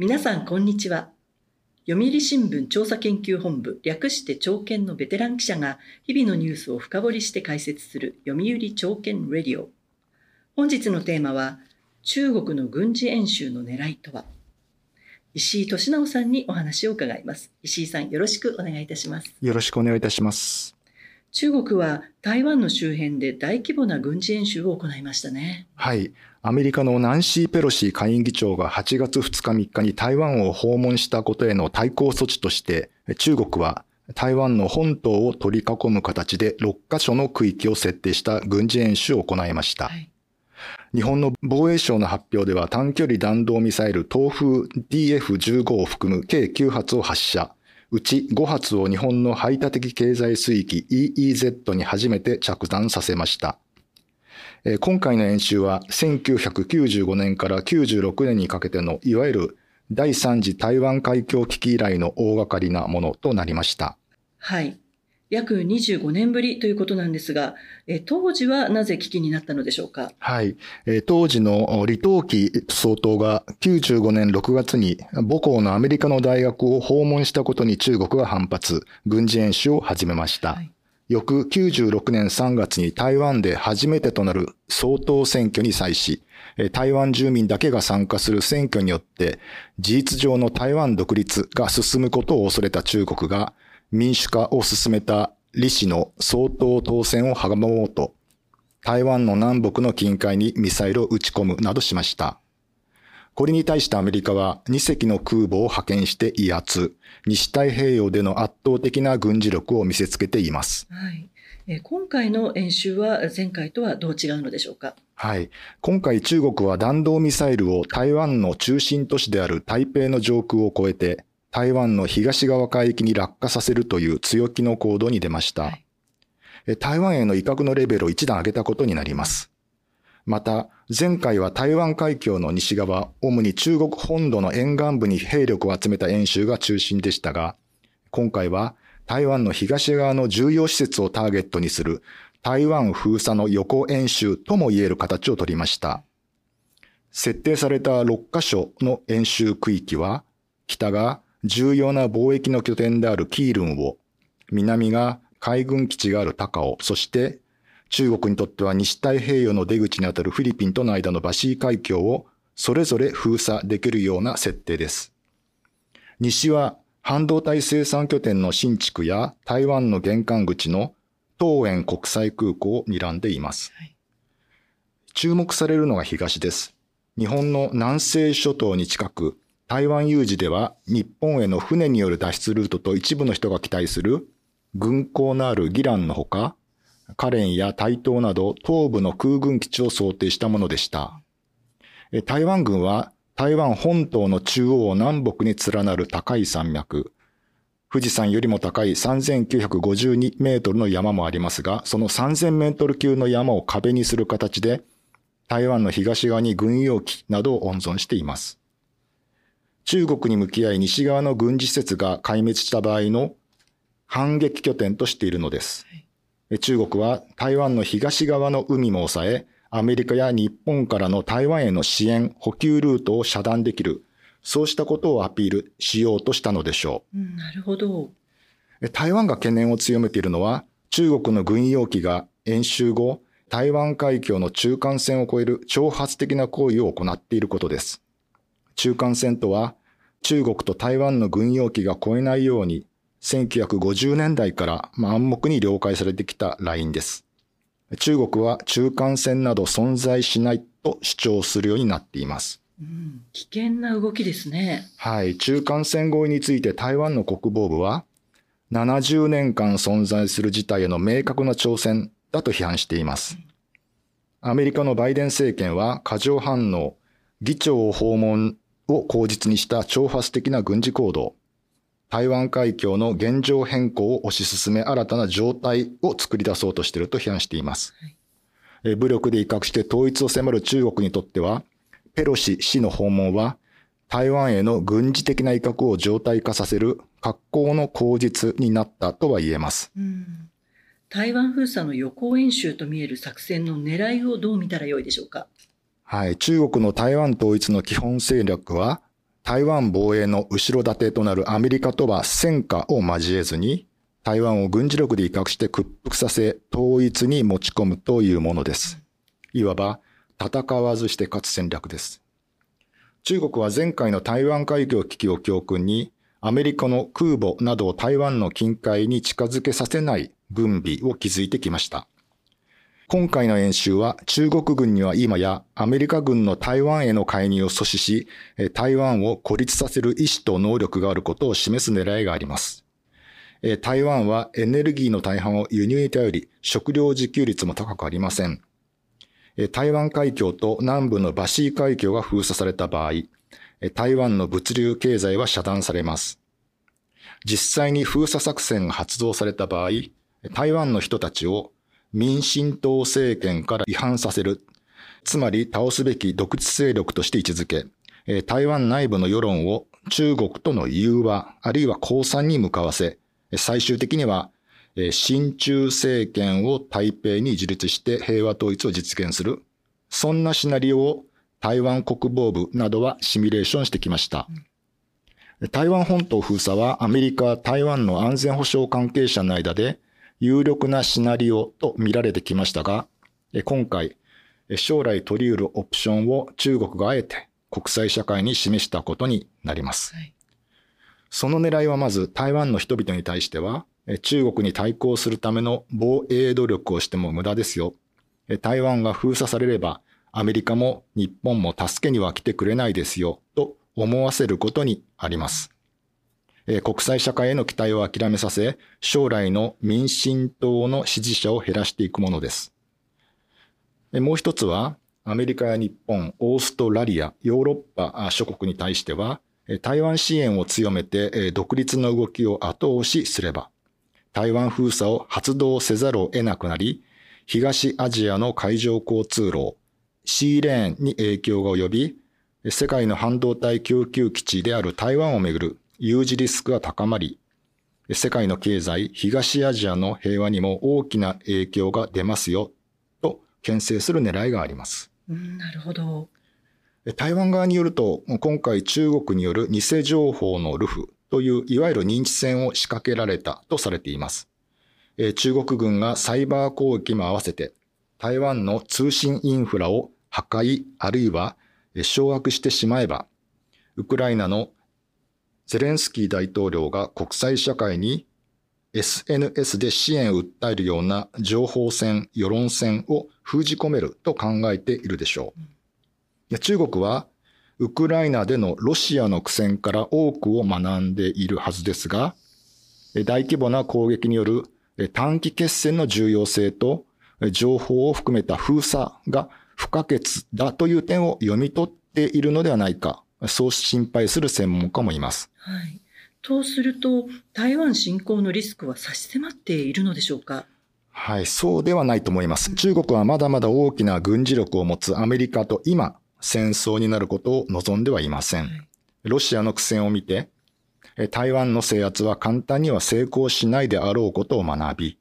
皆さん、こんにちは。読売新聞調査研究本部、略して朝見のベテラン記者が、日々のニュースを深掘りして解説する読売朝見レディオ。本日のテーマは、中国の軍事演習の狙いとは？石井俊直さんにお話を伺います。石井さん、よろしくお願いいたします。よろしくお願いいたします。中国は台湾の周辺で大規模な軍事演習を行いましたね。はい。アメリカのナンシー・ペロシ下院議長が8月2日3日に台湾を訪問したことへの対抗措置として、中国は台湾の本島を取り囲む形で6カ所の区域を設定した軍事演習を行いました。はい、日本の防衛省の発表では短距離弾道ミサイル東風 DF15 を含む計9発を発射。うち5発を日本の排他的経済水域 EEZ に初めて着弾させました。今回の演習は1995年から96年にかけてのいわゆる第3次台湾海峡危機以来の大掛かりなものとなりました。はい。約25年ぶりということなんですが、え当時はなぜ危機になったのでしょうか？はい。え当時の李登輝総統が95年6月に母校のアメリカの大学を訪問したことに中国が反発、軍事演習を始めました。はい翌96年3月に台湾で初めてとなる総統選挙に際し、台湾住民だけが参加する選挙によって事実上の台湾独立が進むことを恐れた中国が民主化を進めた李氏の総統当選を阻もうと、台湾の南北の近海にミサイルを撃ち込むなどしました。これに対してアメリカは2隻の空母を派遣して威圧、西太平洋での圧倒的な軍事力を見せつけています。はい、え今回の演習は前回とはどう違うのでしょうか？はい。今回中国は弾道ミサイルを台湾の中心都市である台北の上空を越えて台湾の東側海域に落下させるという強気の行動に出ました。はい、台湾への威嚇のレベルを一段上げたことになります。また、前回は台湾海峡の西側、主に中国本土の沿岸部に兵力を集めた演習が中心でしたが、今回は台湾の東側の重要施設をターゲットにする台湾封鎖の予行演習とも言える形をとりました。設定された6カ所の演習区域は、北が重要な貿易の拠点であるキールンを、南が海軍基地がある高尾、そして中国にとっては西太平洋の出口にあたるフィリピンとの間のバシー海峡をそれぞれ封鎖できるような設定です。西は半導体生産拠点の新築や台湾の玄関口の東園国際空港を睨んでいます。はい、注目されるのが東です。日本の南西諸島に近く、台湾有事では日本への船による脱出ルートと一部の人が期待する軍港のあるギランのほか、カレンや台東など東部の空軍基地を想定したものでした。台湾軍は台湾本島の中央南北に連なる高い山脈、富士山よりも高い3952メートルの山もありますが、その3000メートル級の山を壁にする形で、台湾の東側に軍用機などを温存しています。中国に向き合い西側の軍事施設が壊滅した場合の反撃拠点としているのです。中国は台湾の東側の海も抑え、アメリカや日本からの台湾への支援、補給ルートを遮断できる、そうしたことをアピールしようとしたのでしょう。うん、なるほど。台湾が懸念を強めているのは、中国の軍用機が演習後、台湾海峡の中間線を越える挑発的な行為を行っていることです。中間線とは、中国と台湾の軍用機が越えないように、1950年代から暗黙に了解されてきたラインです。中国は中間線など存在しないと主張するようになっています。うん、危険な動きですね。はい。中間線合意について台湾の国防部は、70年間存在する事態への明確な挑戦だと批判しています。アメリカのバイデン政権は過剰反応、議長を訪問を口実にした挑発的な軍事行動、台湾海峡の現状変更を推し進め新たな状態を作り出そうとしていると批判しています。はい、武力で威嚇して統一を迫る中国にとっては、ペロシ氏の訪問は、台湾への軍事的な威嚇を常態化させる格好の口実になったとは言えます。台湾封鎖の予行演習と見える作戦の狙いをどう見たらよいでしょうか？はい。中国の台湾統一の基本戦略は、台湾防衛の後ろ盾となるアメリカとは戦果を交えずに、台湾を軍事力で威嚇して屈服させ、統一に持ち込むというものです。いわば、戦わずして勝つ戦略です。中国は前回の台湾海峡危機を教訓に、アメリカの空母などを台湾の近海に近づけさせない軍備を築いてきました。今回の演習は中国軍には今やアメリカ軍の台湾への介入を阻止し、台湾を孤立させる意思と能力があることを示す狙いがあります。台湾はエネルギーの大半を輸入に頼り、食料自給率も高くありません。台湾海峡と南部のバシー海峡が封鎖された場合、台湾の物流経済は遮断されます。実際に封鎖作戦が発動された場合、台湾の人たちを民進党政権から違反させる、つまり倒すべき独立勢力として位置づけ、台湾内部の世論を中国との融和、あるいは降参に向かわせ、最終的には、親中政権を台北に樹立して平和統一を実現する、そんなシナリオを台湾国防部などはシミュレーションしてきました。台湾本島封鎖はアメリカ、台湾の安全保障関係者の間で有力なシナリオと見られてきましたが、今回、将来取り得るオプションを中国があえて国際社会に示したことになります。はい、その狙いはまず台湾の人々に対しては、中国に対抗するための防衛努力をしても無駄ですよ。台湾が封鎖されれば、アメリカも日本も助けには来てくれないですよ、と思わせることにあります。国際社会への期待を諦めさせ、将来の民進党の支持者を減らしていくものです。もう一つは、アメリカや日本、オーストラリア、ヨーロッパ諸国に対しては、台湾支援を強めて独立の動きを後押しすれば、台湾封鎖を発動せざるを得なくなり、東アジアの海上交通路、シーレーンに影響が及び、世界の半導体供給基地である台湾をめぐる有事リスクが高まり、世界の経済、東アジアの平和にも大きな影響が出ますよ、と牽制する狙いがあります。うん、なるほど。台湾側によると、今回中国による偽情報のルフといういわゆる認知戦を仕掛けられたとされています。中国軍がサイバー攻撃も合わせて、台湾の通信インフラを破壊あるいは掌握してしまえば、ウクライナのゼレンスキー大統領が国際社会に SNS で支援を訴えるような情報戦、世論戦を封じ込めると考えているでしょう。中国はウクライナでのロシアの苦戦から多くを学んでいるはずですが、大規模な攻撃による短期決戦の重要性と情報を含めた封鎖が不可欠だという点を読み取っているのではないかそう心配する専門家もいます。はい。とすると、台湾侵攻のリスクは差し迫っているのでしょうか？はい、そうではないと思います。中国はまだまだ大きな軍事力を持つアメリカと今、戦争になることを望んではいません。はい、ロシアの苦戦を見て、台湾の制圧は簡単には成功しないであろうことを学び、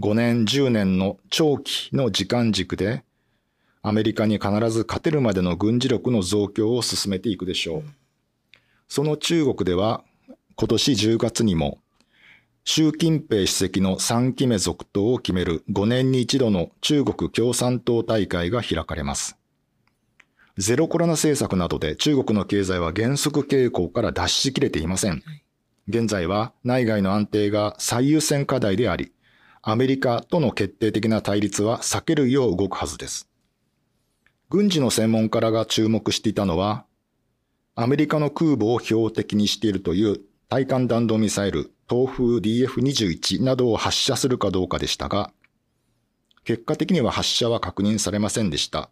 5年、10年の長期の時間軸でアメリカに必ず勝てるまでの軍事力の増強を進めていくでしょう。その中国では今年10月にも習近平主席の3期目続投を決める5年に一度の中国共産党大会が開かれます。ゼロコロナ政策などで中国の経済は減速傾向から脱しきれていません。現在は内外の安定が最優先課題であり、アメリカとの決定的な対立は避けるよう動くはずです。軍事の専門家らが注目していたのは、アメリカの空母を標的にしているという対艦弾道ミサイル、東風 DF21 などを発射するかどうかでしたが、結果的には発射は確認されませんでした。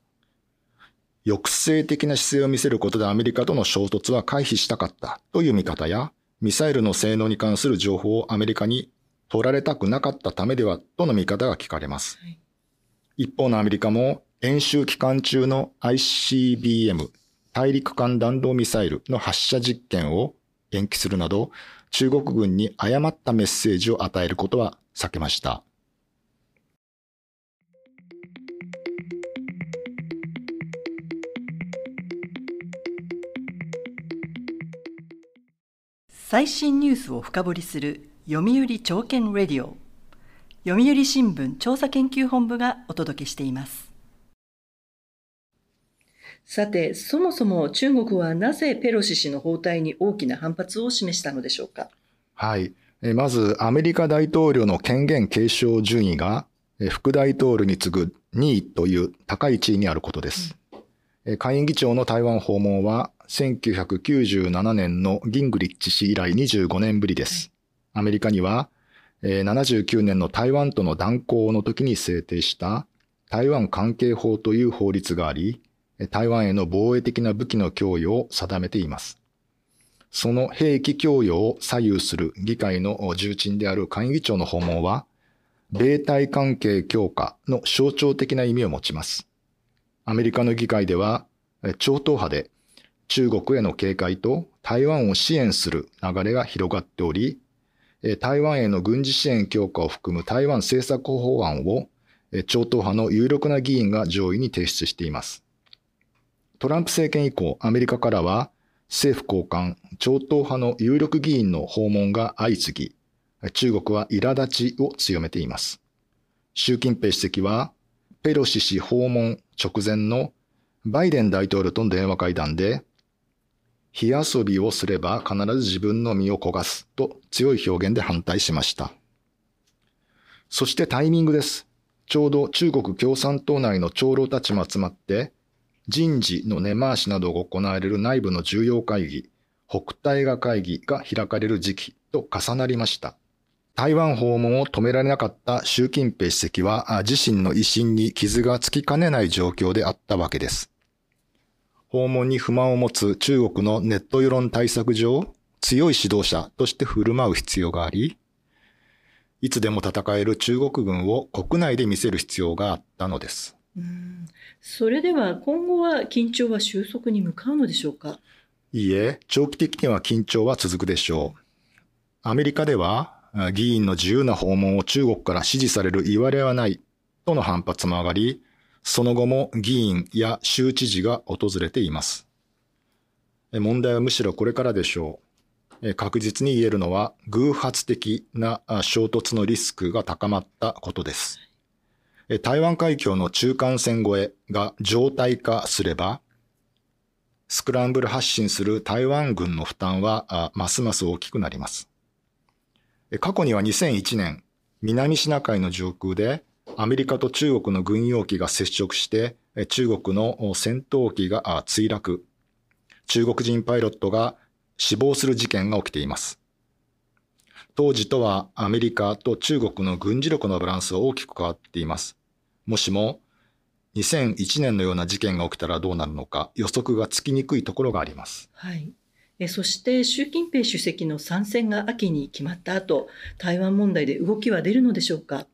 抑制的な姿勢を見せることでアメリカとの衝突は回避したかったという見方や、ミサイルの性能に関する情報をアメリカに取られたくなかったためではとの見方が聞かれます。一方のアメリカも演習期間中の ICBM 大陸間弾道ミサイルの発射実験を延期するなど、中国軍に誤ったメッセージを与えることは避けました。最新ニュースを深掘りする読売朝券レディオ読売新聞調査研究本部がお届けしていますさてそもそも中国はなぜペロシ氏の訪台に大きな反発を示したのでしょうか？はい。まずアメリカ大統領の権限継承順位が副大統領に次ぐ2位という高い地位にあることです、うん、下院議長の台湾訪問は1997年のギングリッチ氏以来25年ぶりです。アメリカには、79年の台湾との断交の時に制定した台湾関係法という法律があり、台湾への防衛的な武器の供与を定めています。その兵器供与を左右する議会の重鎮である下院議長の訪問は、米台関係強化の象徴的な意味を持ちます。アメリカの議会では、超党派で中国への警戒と台湾を支援する流れが広がっており、台湾への軍事支援強化を含む台湾政策法案を超党派の有力な議員が上位に提出しています。トランプ政権以降、アメリカからは政府高官、超党派の有力議員の訪問が相次ぎ、中国は苛立ちを強めています。習近平主席は、ペロシ氏訪問直前のバイデン大統領との電話会談で、火遊びをすれば必ず自分の身を焦がすと強い表現で反対しました。そしてタイミングです。ちょうど中国共産党内の長老たちも集まって、人事の根回しなどが行われる内部の重要会議、北大河会議が開かれる時期と重なりました。台湾訪問を止められなかった習近平主席は自身の威信に傷がつきかねない状況であったわけです。訪問に不満を持つ中国のネット世論対策上、強い指導者として振る舞う必要があり、いつでも戦える中国軍を国内で見せる必要があったのです。うんそれでは今後は緊張は収束に向かうのでしょうか？いいえ、長期的には緊張は続くでしょう。アメリカでは議員の自由な訪問を中国から支持される言われはないとの反発も上がり、その後も議員や州知事が訪れています。問題はむしろこれからでしょう。確実に言えるのは偶発的な衝突のリスクが高まったことです。台湾海峡の中間線越えが常態化すれば、スクランブル発進する台湾軍の負担はますます大きくなります。過去には2001年、南シナ海の上空でアメリカと中国の軍用機が接触して、中国の戦闘機が墜落。中国人パイロットが死亡する事件が起きています。当時とはアメリカと中国の軍事力のバランスは大きく変わっています。もしも2001年のような事件が起きたらどうなるのか予測がつきにくいところがあります。はい。えそして習近平主席の参戦が秋に決まった後、台湾問題で動きは出るのでしょうか？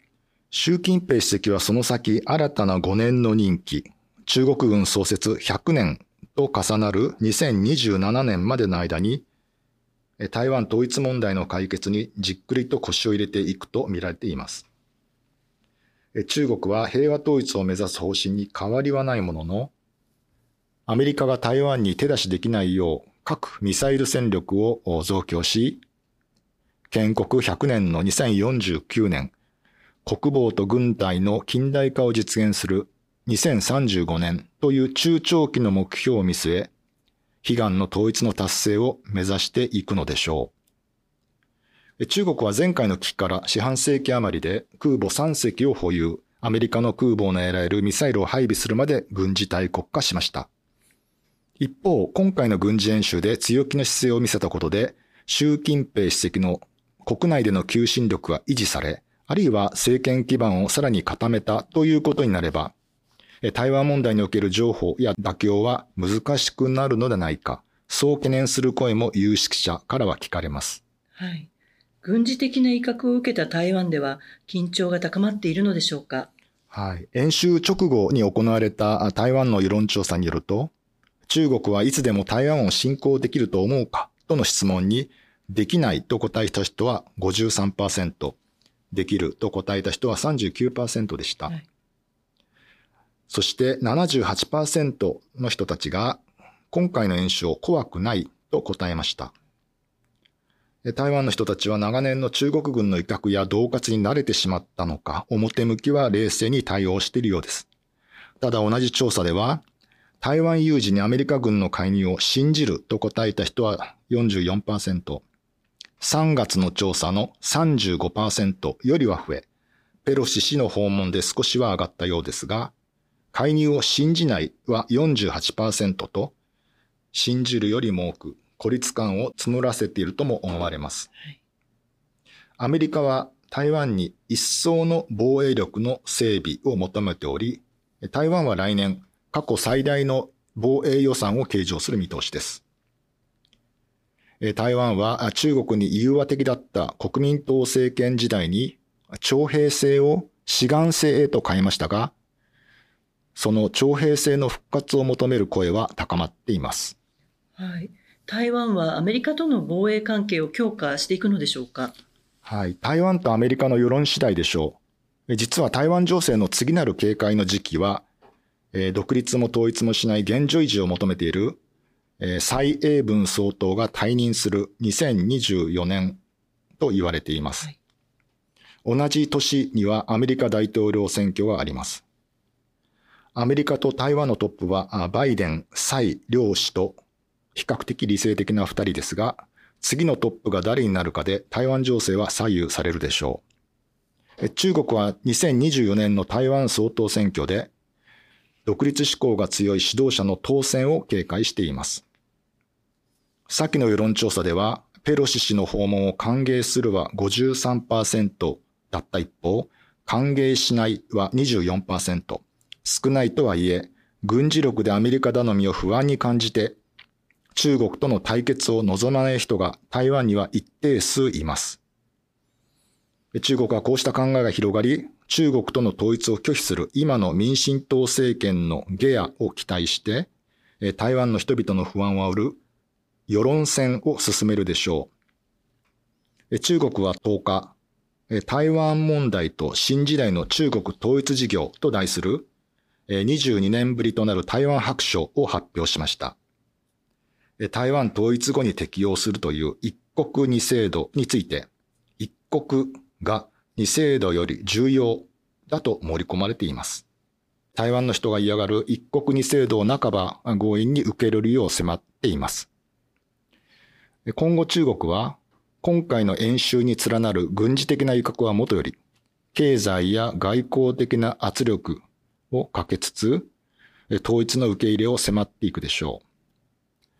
習近平主席はその先新たな5年の任期、中国軍創設100年と重なる2027年までの間に、台湾統一問題の解決にじっくりと腰を入れていくと見られています。中国は平和統一を目指す方針に変わりはないものの、アメリカが台湾に手出しできないよう核・ミサイル戦力を増強し、建国100年の2049年、国防と軍隊の近代化を実現する2035年という中長期の目標を見据え、悲願の統一の達成を目指していくのでしょう。中国は前回の危機から四半世紀余りで空母3隻を保有、アメリカの空母を狙えるミサイルを配備するまで軍事大国化しました。一方、今回の軍事演習で強気な姿勢を見せたことで、習近平主席の国内での求心力が維持され、あるいは政権基盤をさらに固めたということになれば、台湾問題における情報や妥協は難しくなるのではないか、そう懸念する声も有識者からは聞かれます。はい。軍事的な威嚇を受けた台湾では緊張が高まっているのでしょうか？はい。演習直後に行われた台湾の世論調査によると、中国はいつでも台湾を侵攻できると思うか？との質問に、できないと答えた人は53%、できると答えた人は39%でした。はい、そして78%の人たちが今回の演習を怖くないと答えました。台湾の人たちは長年の中国軍の威嚇や恫喝に慣れてしまったのか、表向きは冷静に対応しているようです。ただ同じ調査では、台湾有事にアメリカ軍の介入を信じると答えた人は44%、3月の調査の35%よりは増え、ペロシ氏の訪問で少しは上がったようですが、介入を信じないは48%と、信じるよりも多く孤立感を募らせているとも思われます。アメリカは台湾に一層の防衛力の整備を求めており、台湾は来年過去最大の防衛予算を計上する見通しです。台湾は中国に融和的だった国民党政権時代に徴兵制を志願制へと変えましたが、その徴兵制の復活を求める声は高まっています。はい。台湾はアメリカとの防衛関係を強化していくのでしょうか？はい。台湾とアメリカの世論次第でしょう。実は台湾情勢の次なる警戒の時期は、えー、独立も統一もしない現状維持を求めている、えー、蔡英文総統が退任する2024年と言われています。はい、同じ年にはアメリカ大統領選挙があります。アメリカと台湾のトップはバイデン、蔡両氏と比較的理性的な二人ですが、次のトップが誰になるかで台湾情勢は左右されるでしょう。中国は2024年の台湾総統選挙で、独立志向が強い指導者の当選を警戒しています。先の世論調査では、ペロシ氏の訪問を歓迎するは53%だった一方、歓迎しないは24%。少ないとはいえ、軍事力でアメリカ頼みを不安に感じて中国との対決を望まない人が台湾には一定数います。中国はこうした考えが広がり、中国との統一を拒否する今の民進党政権の下野を期待して、台湾の人々の不安を煽る世論戦を進めるでしょう。中国は10日、台湾問題と新時代の中国統一事業と題する22年ぶりとなる台湾白書を発表しました。台湾統一後に適用するという一国二制度について、一国が二制度より重要だと盛り込まれています。台湾の人が嫌がる一国二制度を半ば強引に受け入れるよう迫っています。今後中国は今回の演習に連なる軍事的な威嚇はもとより、経済や外交的な圧力をかけつつ、統一の受け入れを迫っていくでしょう。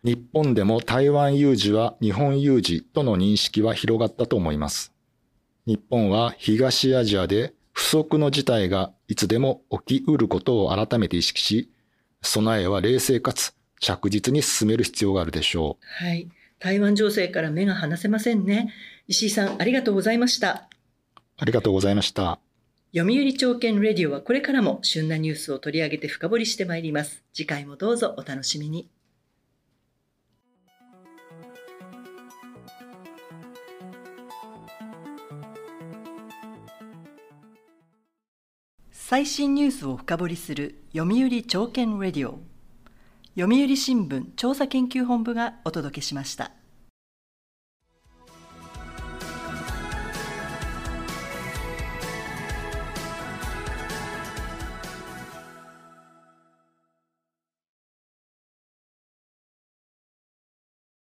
日本でも台湾有事は日本有事との認識は広がったと思います。日本は東アジアで不測の事態がいつでも起きうることを改めて意識し、備えは冷静かつ着実に進める必要があるでしょう。はい。台湾情勢から目が離せませんね。石井さん、ありがとうございました。ありがとうございました。読売朝券レディオはこれからも旬なニュースを取り上げて深掘りしてまいります。次回もどうぞお楽しみに。最新ニュースを深掘りする読売朝券レディオ読売新聞調査研究本部がお届けしました。